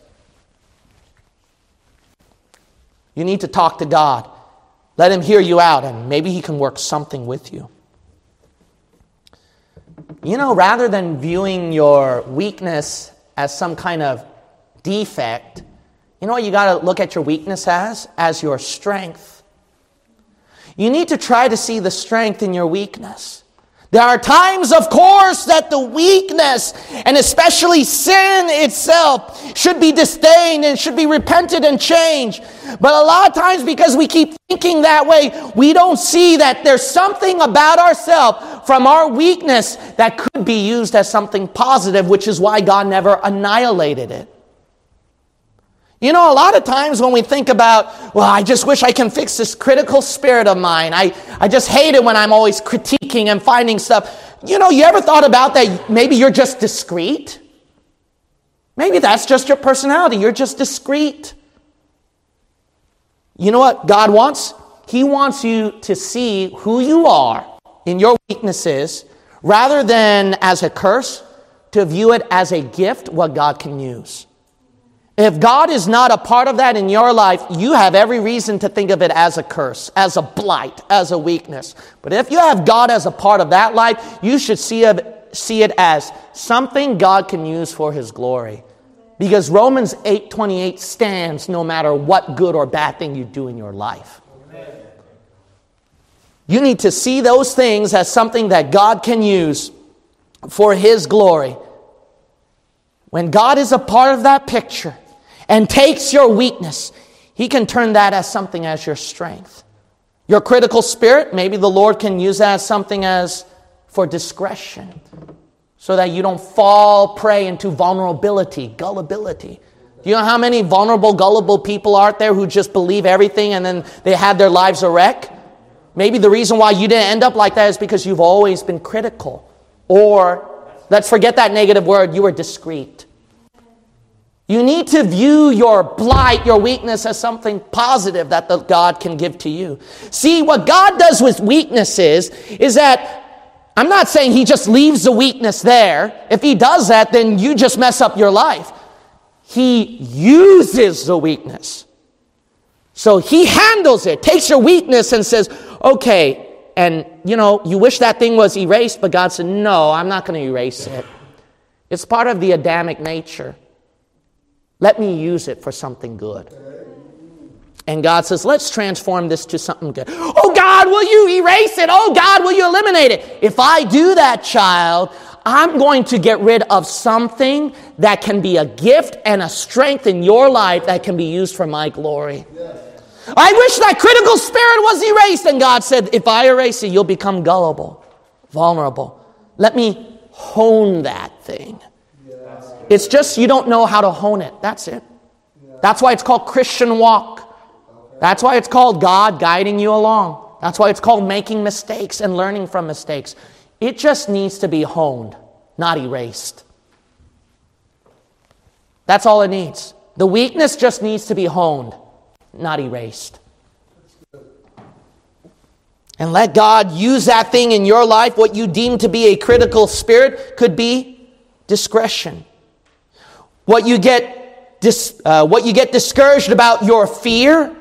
You need to talk to God. Let Him hear you out, and maybe He can work something with you. You know, rather than viewing your weakness as some kind of defect, you know what you got to look at your weakness as? As your strength. You need to try to see the strength in your weakness. There are times, of course, that the weakness, and especially sin itself, should be disdained and should be repented and changed. But a lot of times, because we keep thinking that way, we don't see that there's something about ourselves from our weakness that could be used as something positive, which is why God never annihilated it. You know, a lot of times when we think about, well, I just wish I can fix this critical spirit of mine. I, I just hate it when I'm always critiquing and finding stuff. You know, you ever thought about that? Maybe you're just discreet? Maybe that's just your personality. You're just discreet. You know what God wants? He wants you to see who you are in your weaknesses rather than as a curse, to view it as a gift, what God can use. If God is not a part of that in your life, you have every reason to think of it as a curse, as a blight, as a weakness. But if you have God as a part of that life, you should see it, see it as something God can use for his glory. Because Romans 8:28 stands no matter what good or bad thing you do in your life. You need to see those things as something that God can use for his glory. When God is a part of that picture and takes your weakness, he can turn that as something as your strength. Your critical spirit, maybe the Lord can use that as something as for discretion so that you don't fall prey into vulnerability, gullibility. Do you know how many vulnerable, gullible people are out there who just believe everything and then they have their lives a wreck? Maybe the reason why you didn't end up like that is because you've always been critical. Or, let's forget that negative word, you were discreet. You need to view your blight, your weakness, as something positive that the God can give to you. See, what God does with weaknesses is that I'm not saying he just leaves the weakness there. If he does that, then you just mess up your life. He uses the weakness. So he handles it, takes your weakness and says, okay, and you know, you wish that thing was erased, but God said, no, I'm not going to erase it. It's part of the Adamic nature. Let me use it for something good. And God says, let's transform this to something good. Oh God, will you erase it? Oh God, will you eliminate it? If I do that, child, I'm going to get rid of something that can be a gift and a strength in your life that can be used for my glory. Yes. I wish that critical spirit was erased. And God said, if I erase it, you'll become gullible, vulnerable. Let me hone that thing. It's just you don't know how to hone it. That's it. That's why it's called Christian walk. That's why it's called God guiding you along. That's why it's called making mistakes and learning from mistakes. It just needs to be honed, not erased. That's all it needs. The weakness just needs to be honed, not erased. And let God use that thing in your life. What you deem to be a critical spirit could be discretion. What you get, dis, uh, what you get discouraged about your fear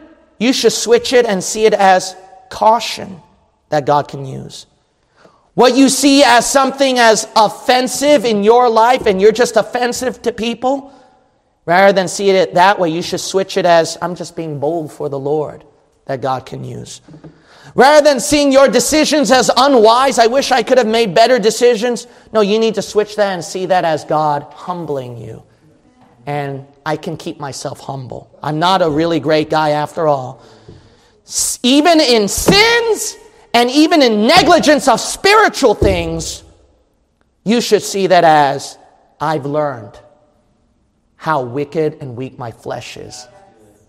you should switch it and see it as caution that God can use. What you see as something as offensive in your life and you're just offensive to people, rather than see it that way, you should switch it as I'm just being bold for the Lord that God can use. Rather than seeing your decisions as unwise, I wish I could have made better decisions. No, you need to switch that and see that as God humbling you and I can keep myself humble. I'm not a really great guy after all. Even in sins and even in negligence of spiritual things, you should see that as I've learned how wicked and weak my flesh is.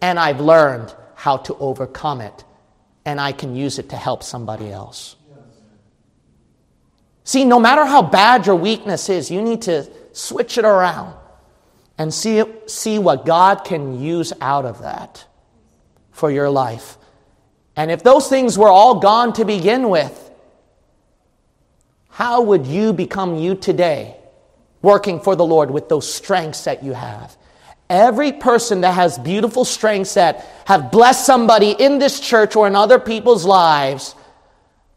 And I've learned how to overcome it. And I can use it to help somebody else. See, no matter how bad your weakness is, you need to switch it around and see, see what God can use out of that for your life. And if those things were all gone to begin with, how would you become you today, working for the Lord with those strengths that you have? Every person that has beautiful strengths that have blessed somebody in this church or in other people's lives,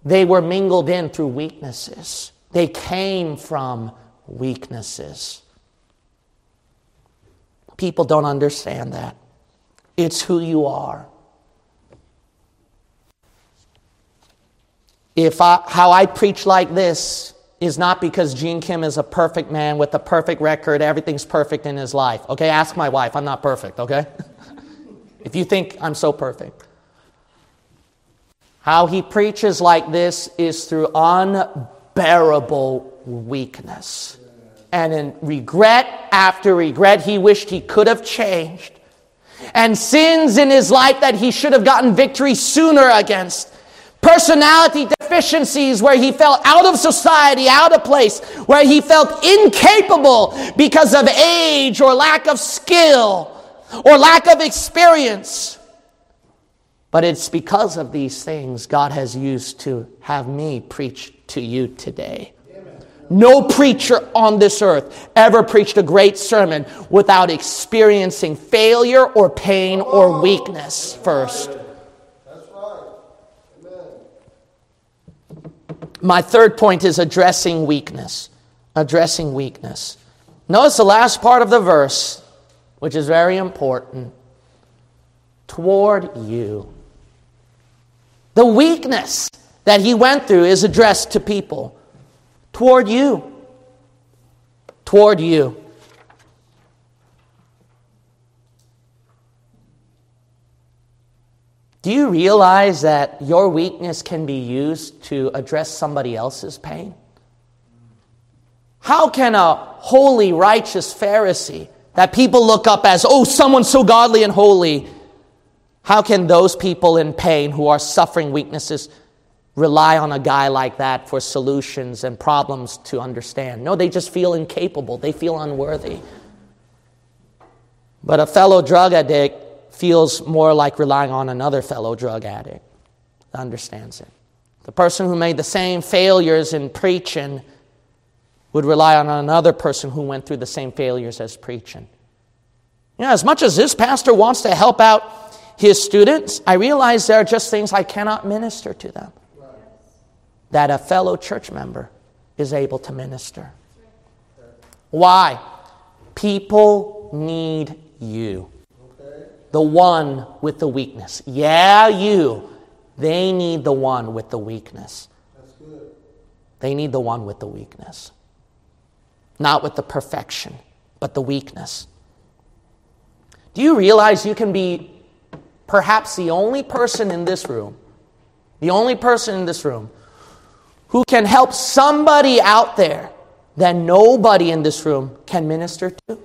they were mingled in through weaknesses. They came from weaknesses. People don't understand that. It's who you are. If I, how I preach like this is not because Gene Kim is a perfect man with a perfect record, everything's perfect in his life. Okay, ask my wife. I'm not perfect, okay? [laughs] if you think I'm so perfect. How he preaches like this is through unbearable weakness and in regret after regret he wished he could have changed, and sins in his life that he should have gotten victory sooner against, personality deficiencies where he felt out of society, out of place, where he felt incapable because of age or lack of skill or lack of experience. But it's because of these things God has used to have me preach to you today. No preacher on this earth ever preached a great sermon without experiencing failure or pain or weakness first. That's right. Amen. My third point is addressing weakness. Addressing weakness. Notice the last part of the verse, which is very important. Toward you. The weakness that he went through is addressed to people. Toward you. Toward you. Do you realize that your weakness can be used to address somebody else's pain? How can a holy, righteous Pharisee that people look up as, oh, someone so godly and holy, how can those people in pain who are suffering weaknesses rely on a guy like that for solutions and problems to understand? No, they just feel incapable, they feel unworthy. But a fellow drug addict feels more like relying on another fellow drug addict that understands it. The person who made the same failures in preaching would rely on another person who went through the same failures as preaching. You know, as much as this pastor wants to help out his students, I realize there are just things I cannot minister to them that a fellow church member is able to minister. Why? People need you the one with the weakness. Yeah, you. They need the one with the weakness. They need the one with the weakness. Not with the perfection, but the weakness. Do you realize you can be perhaps the only person in this room, the only person in this room who can help somebody out there that nobody in this room can minister to?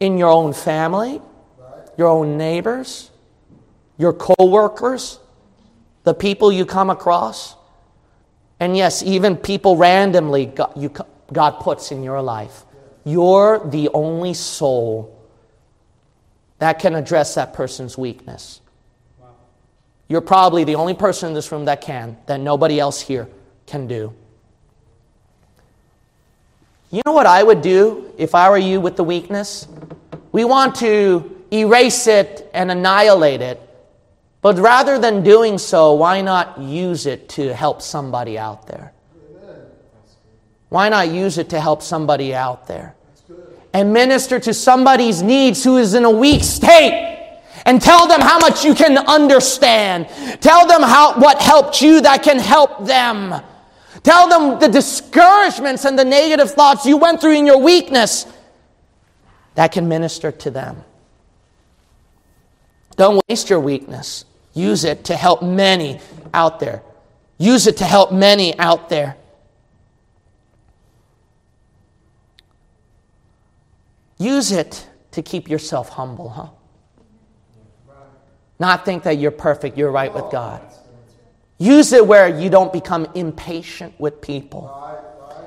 In your own family, your own neighbors, your co-workers, the people you come across, and yes, even people randomly God, God puts in your life. You're the only soul that can address that person's weakness. You're probably the only person in this room that can, that nobody else here can do. You know what I would do if I were you with the weakness? We want to erase it and annihilate it. But rather than doing so, why not use it to help somebody out there? Why not use it to help somebody out there? And minister to somebody's needs who is in a weak state and tell them how much you can understand. Tell them how, what helped you that can help them. Tell them the discouragements and the negative thoughts you went through in your weakness that can minister to them. Don't waste your weakness. Use it to help many out there. Use it to help many out there. Use it to keep yourself humble, huh? Not think that you're perfect, you're right with God. Use it where you don't become impatient with people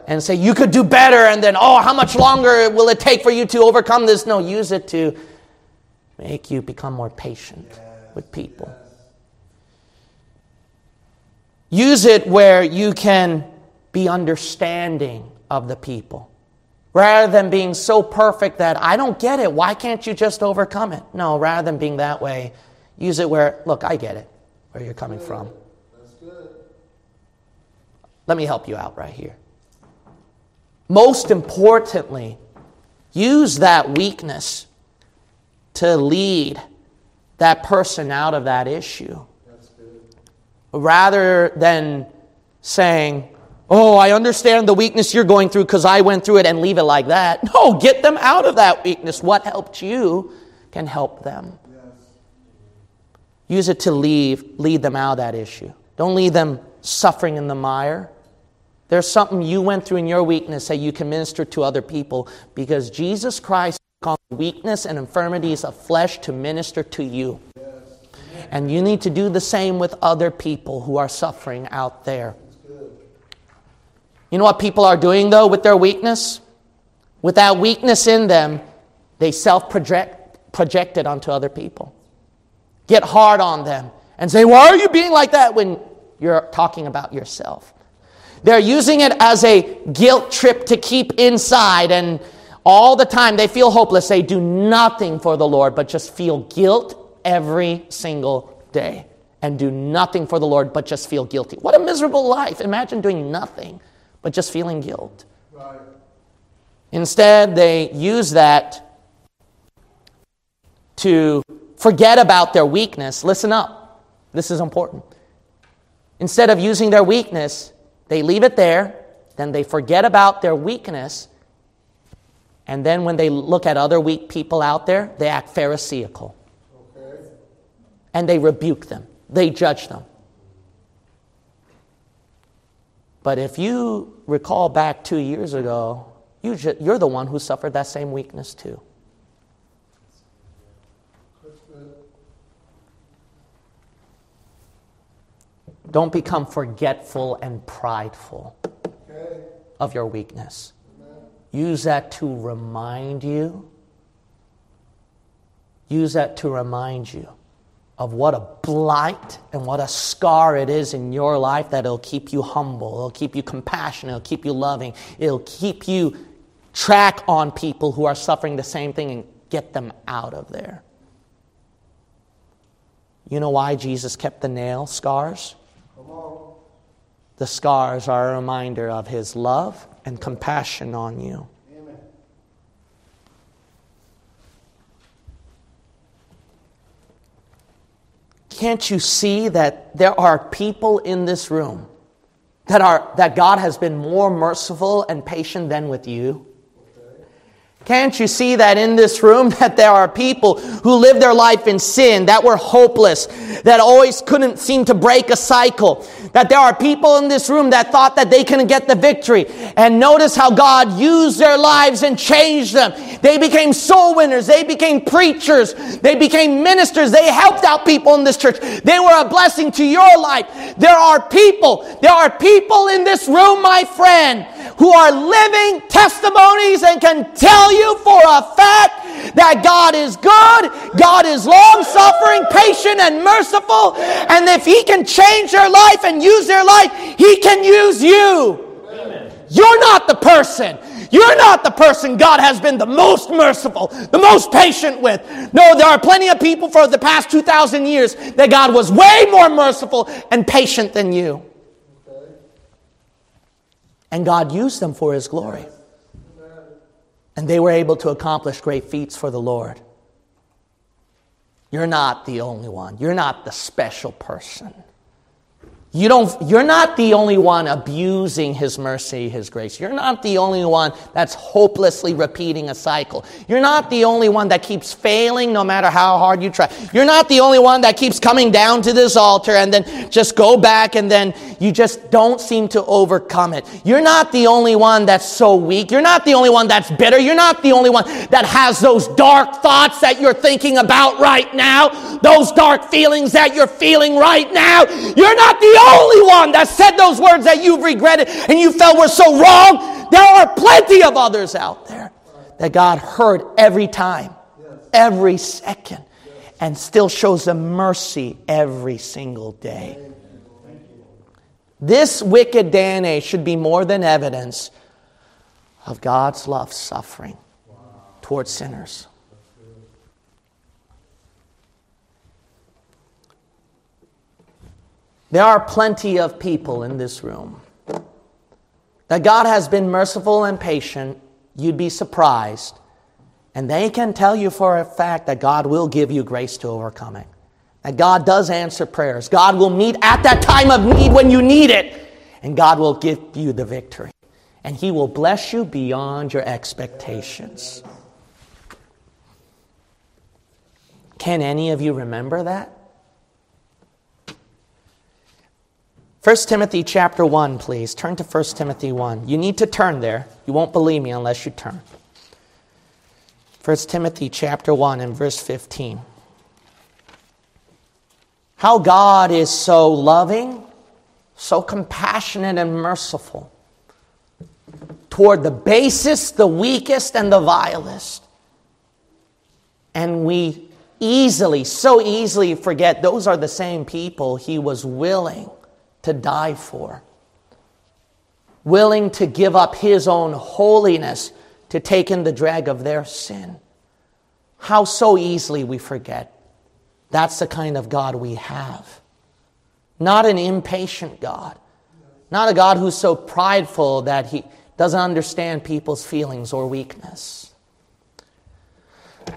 and say, you could do better, and then, oh, how much longer will it take for you to overcome this? No, use it to make you become more patient with people. Use it where you can be understanding of the people. Rather than being so perfect that I don't get it, why can't you just overcome it? No, rather than being that way, use it where, look, I get it, where you're coming from. That's good. Let me help you out right here. Most importantly, use that weakness to lead that person out of that issue. Rather than saying, Oh, I understand the weakness you're going through because I went through it and leave it like that. No, get them out of that weakness. What helped you can help them. Use it to leave, lead them out of that issue. Don't leave them suffering in the mire. There's something you went through in your weakness that you can minister to other people because Jesus Christ called weakness and infirmities of flesh to minister to you. And you need to do the same with other people who are suffering out there. You know what people are doing though with their weakness? With that weakness in them, they self project project it onto other people. Get hard on them and say, Why are you being like that when you're talking about yourself? They're using it as a guilt trip to keep inside, and all the time they feel hopeless. They do nothing for the Lord, but just feel guilt every single day. And do nothing for the Lord, but just feel guilty. What a miserable life. Imagine doing nothing, but just feeling guilt. Right. Instead, they use that to forget about their weakness. Listen up. This is important. Instead of using their weakness, they leave it there, then they forget about their weakness, and then when they look at other weak people out there, they act Pharisaical. Okay. And they rebuke them, they judge them. But if you recall back two years ago, you ju- you're the one who suffered that same weakness too. Don't become forgetful and prideful Okay. of your weakness. Amen. Use that to remind you. Use that to remind you of what a blight and what a scar it is in your life that it'll keep you humble, it'll keep you compassionate, it'll keep you loving, it'll keep you track on people who are suffering the same thing and get them out of there. You know why Jesus kept the nail scars? The scars are a reminder of his love and compassion on you. Amen. Can't you see that there are people in this room that, are, that God has been more merciful and patient than with you? Can't you see that in this room [laughs] that there are people who live their life in sin, that were hopeless, that always couldn't seem to break a cycle? That there are people in this room that thought that they couldn't get the victory. And notice how God used their lives and changed them. They became soul winners. They became preachers. They became ministers. They helped out people in this church. They were a blessing to your life. There are people, there are people in this room, my friend, who are living testimonies and can tell you for a fact that God is good, God is long suffering, patient, and merciful. And if He can change their life and use their life, He can use you. You're not the person. You're not the person God has been the most merciful, the most patient with. No, there are plenty of people for the past 2,000 years that God was way more merciful and patient than you. And God used them for His glory. And they were able to accomplish great feats for the Lord. You're not the only one. You're not the special person. You don't, you're not the only one abusing His mercy, His grace. You're not the only one that's hopelessly repeating a cycle. You're not the only one that keeps failing no matter how hard you try. You're not the only one that keeps coming down to this altar and then just go back and then you just don't seem to overcome it. You're not the only one that's so weak. You're not the only one that's bitter. You're not the only one that has those dark thoughts that you're thinking about right now, those dark feelings that you're feeling right now. You're not the only one that said those words that you've regretted and you felt were so wrong. There are plenty of others out there that God heard every time, every second, and still shows them mercy every single day. This wicked day and age should be more than evidence of God's love suffering towards sinners. There are plenty of people in this room that God has been merciful and patient. You'd be surprised. And they can tell you for a fact that God will give you grace to overcome it. That God does answer prayers. God will meet at that time of need when you need it. And God will give you the victory. And He will bless you beyond your expectations. Can any of you remember that? 1 Timothy chapter 1, please. Turn to 1 Timothy 1. You need to turn there. You won't believe me unless you turn. 1 Timothy chapter 1 and verse 15. How God is so loving, so compassionate and merciful toward the basest, the weakest, and the vilest. And we easily, so easily forget those are the same people he was willing to die for, willing to give up his own holiness to take in the drag of their sin. How so easily we forget. That's the kind of God we have. Not an impatient God, not a God who's so prideful that he doesn't understand people's feelings or weakness.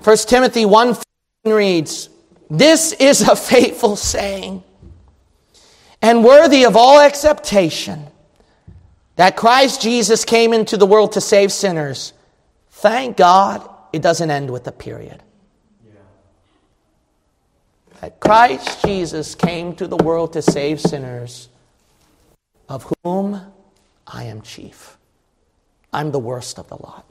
1 Timothy 1 reads, This is a [laughs] faithful saying and worthy of all acceptation that Christ Jesus came into the world to save sinners. Thank God it doesn't end with a period. That Christ Jesus came to the world to save sinners, of whom I am chief. I'm the worst of the lot.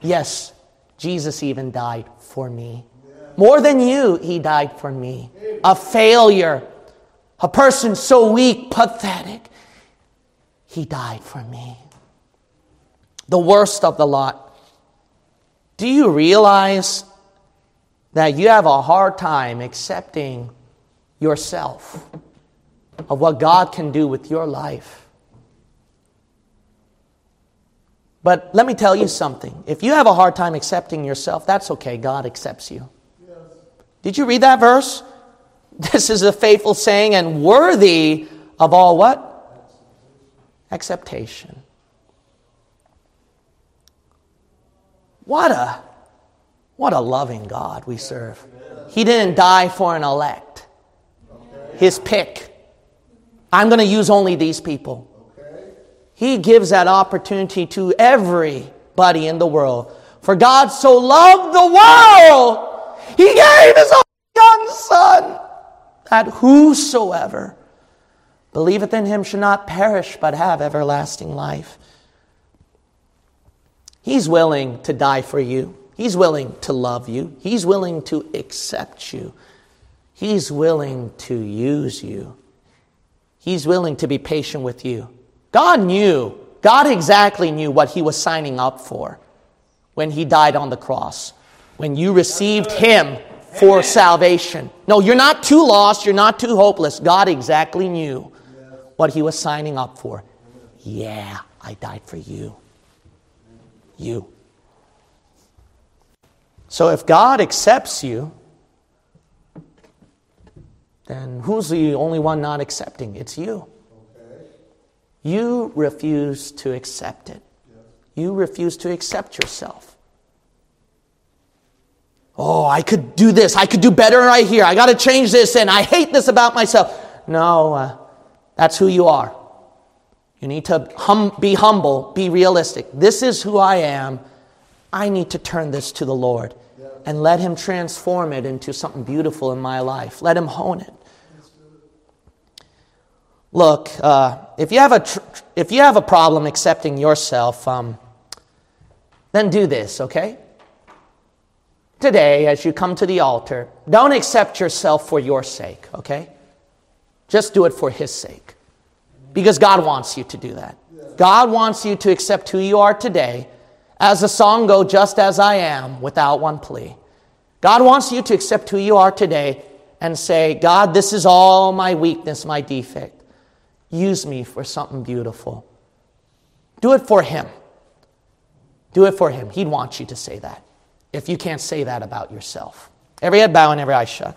Yes, Jesus even died for me. More than you, he died for me. A failure, a person so weak, pathetic. He died for me. The worst of the lot. Do you realize that you have a hard time accepting yourself of what God can do with your life? But let me tell you something. If you have a hard time accepting yourself, that's okay. God accepts you. Did you read that verse? This is a faithful saying and worthy of all what? Acceptation. What a what a loving God we serve. He didn't die for an elect. His pick. I'm going to use only these people. He gives that opportunity to everybody in the world. For God so loved the world he gave his only son, that whosoever believeth in him should not perish, but have everlasting life. He's willing to die for you. He's willing to love you. He's willing to accept you. He's willing to use you. He's willing to be patient with you. God knew, God exactly knew what he was signing up for when he died on the cross when you received Him for salvation. No, you're not too lost, you're not too hopeless. God exactly knew what He was signing up for. Yeah, I died for you. You. So if God accepts you, then who's the only one not accepting? It's you. You refuse to accept it. You refuse to accept yourself. Oh, I could do this. I could do better right here. I got to change this and I hate this about myself. No, uh, that's who you are. You need to hum- be humble, be realistic. This is who I am. I need to turn this to the Lord and let Him transform it into something beautiful in my life. Let Him hone it. Look, uh, if, you have a tr- if you have a problem accepting yourself, um, then do this, okay? Today as you come to the altar, don't accept yourself for your sake, okay? Just do it for His sake. Because God wants you to do that. God wants you to accept who you are today. As the song goes, just as I am, without one plea. God wants you to accept who you are today and say, God, this is all my weakness, my defect. Use me for something beautiful. Do it for Him. Do it for Him. He'd want you to say that if you can't say that about yourself. Every head bow and every eye shut.